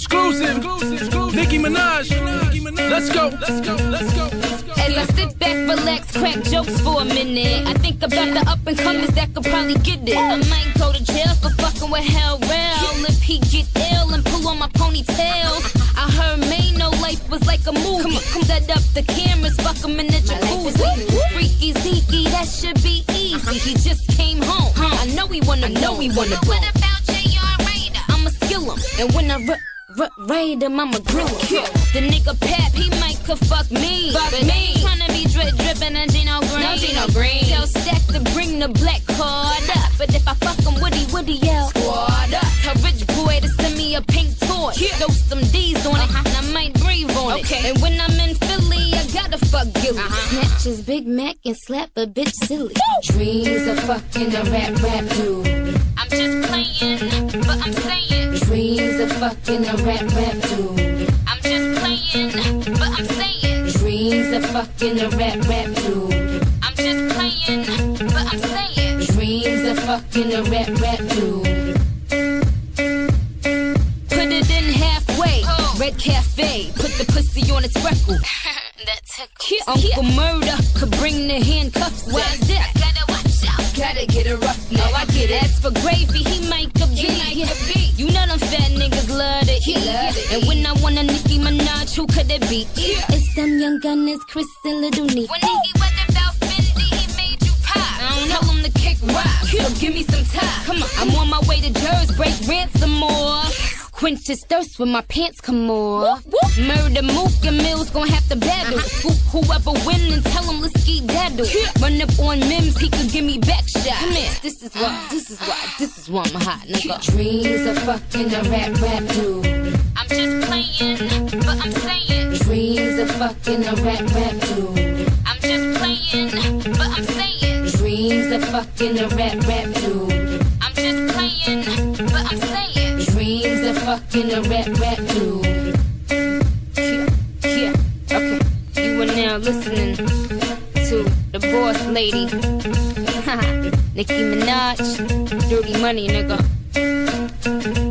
Exclusive. Nicki Minaj. Let's go. Let's go. Let's go. As I sit back, relax, crack jokes for a minute. I think about the up and comers that could probably get it. I might go to jail for fucking with Hell Rell. If he get ill and pull on my ponytails. I heard Maino life was like a movie. Come on, come set up the cameras, fuck him in the jacuzzi. Freaky Zeke, that should be easy. He just came home. I know he wanna I know he wanna go. What about J.R. Writer? I'ma skill him. And when I r- r- raid him, I'ma grill. The nigga Pap, he might could fuck me. Fuck but me. Tryna be drip drippin' and Gino Green. No Gino Green. Tell Stack to bring the black card up. But if I fuck him, Woody, Woody yell. Squad up. Tell Rich Boy to send me a pink toy. Yeah. Throw some D's on uh-huh. it, and I might breathe on okay. it. And when I'm in Philly, I gotta fuck Gilly. Uh-huh. Snatch his Big Mac and slap a bitch silly. Woo! Dreams of fucking a rap rap dude. I'm just playing, but I'm saying. Dreams of fucking a rap rap dude. I'm just playing, but I'm saying. Dreams of fucking a rap rap dude. I'm just playing, but I'm saying. Dreams of fucking a rap rap dude. Put it in halfway. Oh. Red Cafe. Put the pussy on its freckle. that tickles. Uncle Murder could bring the handcuffs. Why's that? Gotta watch out. Gotta get a rough No, I get it. As for gravy, he might could be. He might be. You know them fat niggas love to eat. Love to and when I want a Nicki Minaj, who could it be? Yeah. It's them young gunners, Chris and Little Neef. When Nicki was about Fendi, he made you pop. I don't Tell him to kick rock. So give me some time. Come on. I'm on my way to Jersey, break ransom more. Quench his thirst when my pants come off. Murder Mook and Mills gon' have to battle. Uh-huh. Scoop whoever win and tell him let's ski daddle. Run up on Mims, he could give me back shot. Come here, this is why, this is why, this is why I'm a hot nigga. Dreams of fucking a rap rap dude. I'm just playing, but I'm saying. Dreams of fucking a rap rap dude. I'm just playing, but I'm saying. Dreams of fucking a rap rap dude. I'm just playing, but I'm saying. Dreams of fucking a rap rap dude. Boss lady. Nicki Minaj. Dirty money, nigga.